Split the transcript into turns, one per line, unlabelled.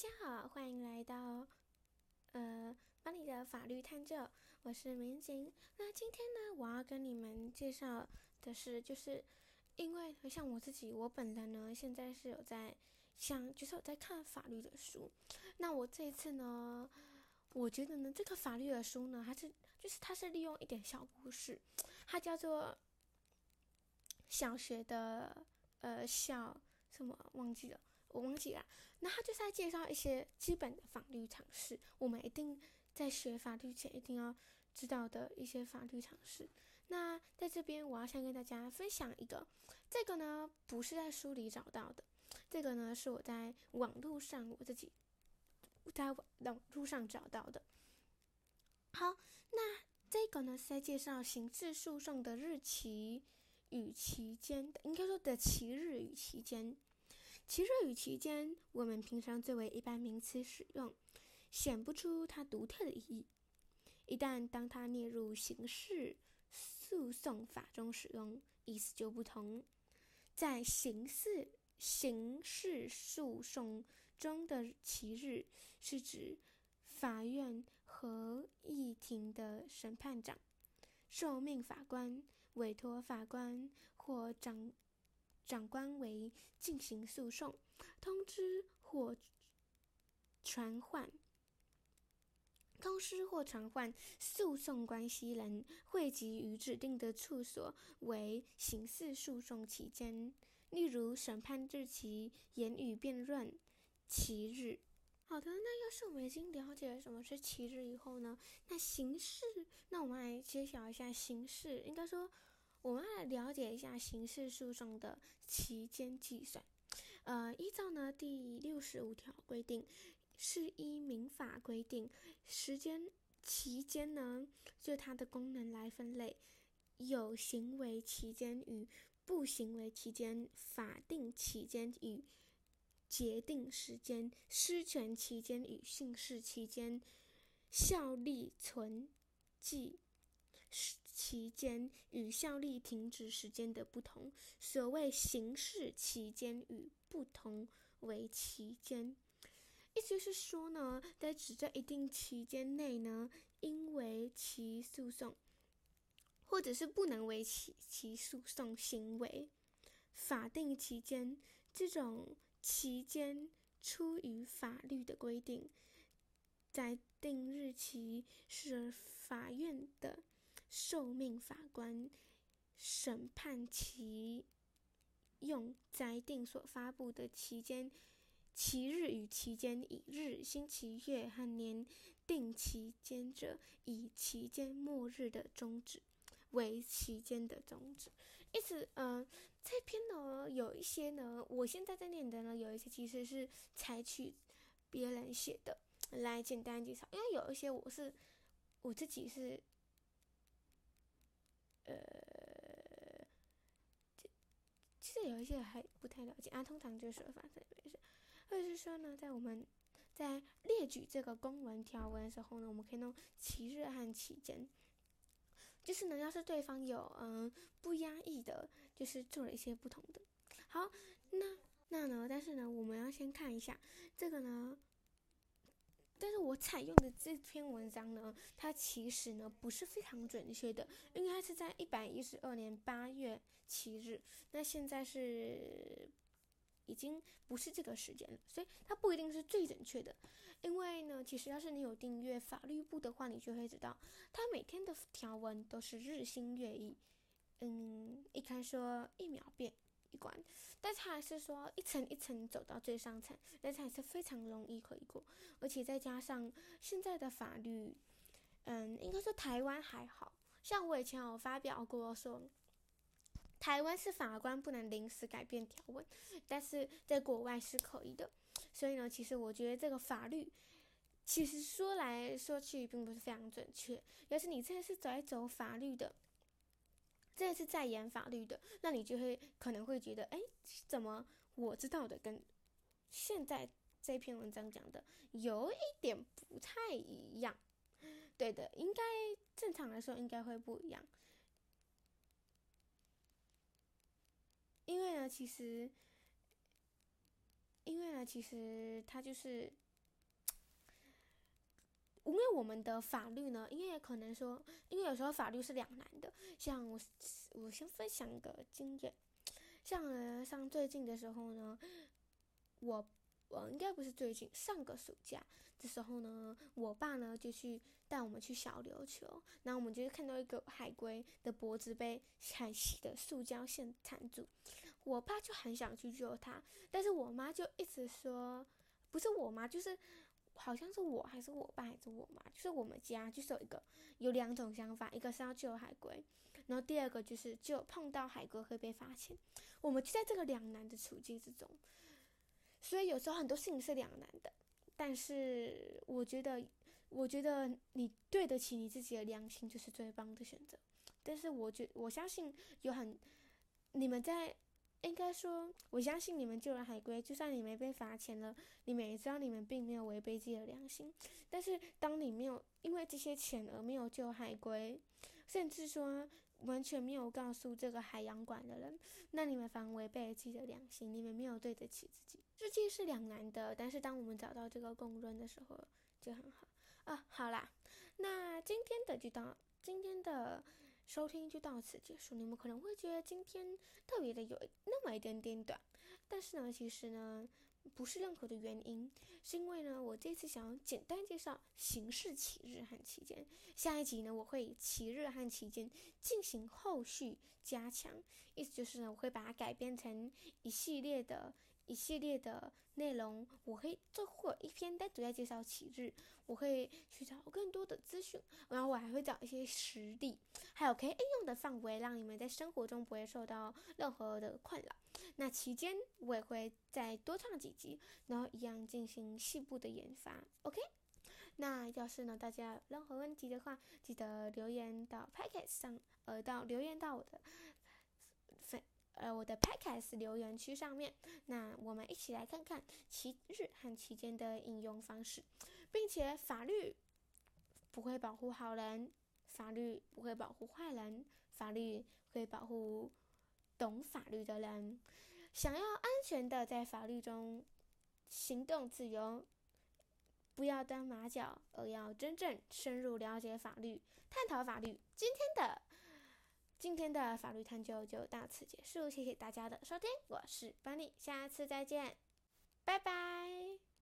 大家好，欢迎来到呃帮你的法律探究，我是民警。那今天呢，我要跟你们介绍的是，就是因为像我自己，我本人呢，现在是有在想，就是有在看法律的书。那我这一次呢，我觉得呢，这个法律的书呢，它是就是它是利用一点小故事，它叫做小学的呃小什么忘记了。我忘记了，那他就是在介绍一些基本的法律常识，我们一定在学法律前一定要知道的一些法律常识。那在这边，我要先跟大家分享一个，这个呢不是在书里找到的，这个呢是我在网络上我自己在网络上找到的。好，那这个呢是在介绍刑事诉讼的日期与期间的，应该说的期日与期间。其日与期间，我们平常作为一般名词使用，显不出它独特的意义。一旦当它列入刑事诉讼法中使用，意思就不同。在刑事刑事诉讼中的其日，是指法院和议庭的审判长、受命法官、委托法官或长。长官为进行诉讼，通知或传唤，通知或传唤诉讼关系人汇集于指定的处所为刑事诉讼期间，例如审判日期、言语辩论期日。好的，那要是我们已经了解了什么是期日以后呢？那刑事，那我们来揭晓一下刑事，应该说。我们来了解一下刑事诉讼的期间计算。呃，依照呢第六十五条规定，是依民法规定时间期间呢，就它的功能来分类，有行为期间与不行为期间、法定期间与决定时间、失权期间与刑事期间、效力存记。期间与效力停止时间的不同，所谓刑事期间与不同为期间，意思是说呢，在指在一定期间内呢，因为其诉讼，或者是不能为其其诉讼行为，法定期间这种期间出于法律的规定，在定日期是法院的。受命法官审判其用裁定所发布的期间、其日与期间以日、星期、月和年定期间者，以期间末日的终止为期间的终止。因此，嗯，这篇呢有一些呢，我现在在念的呢，有一些其实是采取别人写的来简单介绍，因为有一些我是我自己是。呃，其实有一些还不太了解啊。通常就是说法这边是，或者是说呢，在我们在列举这个公文条文的时候呢，我们可以弄其日和期间。就是呢，要是对方有嗯不压抑的，就是做了一些不同的。好，那那呢，但是呢，我们要先看一下这个呢。但是我采用的这篇文章呢，它其实呢不是非常准确的，应该是在一百一十二年八月七日，那现在是已经不是这个时间了，所以它不一定是最准确的。因为呢，其实要是你有订阅法律部的话，你就会知道，它每天的条文都是日新月异，嗯，一开说一秒变。一关，但是还是说一层一层走到最上层，但是还是非常容易可以过，而且再加上现在的法律，嗯，应该说台湾还好。像我以前有发表过说，台湾是法官不能临时改变条文，但是在国外是可以的，所以呢，其实我觉得这个法律其实说来说去并不是非常准确，要是你真的是走在走法律的。这是在演法律的，那你就会可能会觉得，哎，怎么我知道的跟现在这篇文章讲的有一点不太一样？对的，应该正常来说应该会不一样，因为呢，其实，因为呢，其实它就是因为我们的法律呢，因为可能说，因为有时候法律是两难的。像我，我先分享一个经验，像呃，像最近的时候呢，我，我应该不是最近，上个暑假的时候呢，我爸呢就去带我们去小琉球，然后我们就看到一个海龟的脖子被海细的塑胶线缠住，我爸就很想去救它，但是我妈就一直说，不是我妈，就是。好像是我还是我爸还是我妈，就是我们家就是有一个有两种想法，一个是要救海龟，然后第二个就是就碰到海龟会被罚钱，我们就在这个两难的处境之中，所以有时候很多事情是两难的，但是我觉得我觉得你对得起你自己的良心就是最棒的选择，但是我觉我相信有很你们在。应该说，我相信你们救了海龟，就算你没被罚钱了，你们也知道你们并没有违背自己的良心。但是，当你没有因为这些钱而没有救海龟，甚至说完全没有告诉这个海洋馆的人，那你们反而违背了自己的良心，你们没有对得起自己。世界是两难的，但是当我们找到这个共论的时候，就很好啊。好啦，那今天的就到今天的。收听就到此结束。你们可能会觉得今天特别的有那么一点点短，但是呢，其实呢，不是任何的原因，是因为呢，我这次想要简单介绍形式起日和期间。下一集呢，我会以起日和期间进行后续加强，意思就是呢，我会把它改编成一系列的。一系列的内容，我会做或一篇单独在介绍起日，我会去找更多的资讯，然后我还会找一些实例，还有可以应用的范围，让你们在生活中不会受到任何的困扰。那期间我也会再多唱几集，然后一样进行细部的研发。OK，那要是呢大家有任何问题的话，记得留言到 Podcast 上，呃，到留言到我的。呃，我的 Podcast 留言区上面，那我们一起来看看其日和期间的应用方式，并且法律不会保护好人，法律不会保护坏人，法律会保护懂法律的人。想要安全的在法律中行动自由，不要当马脚，而要真正深入了解法律，探讨法律。今天的。今天的法律探究就到此结束，谢谢大家的收听，我是班尼下次再见，拜拜。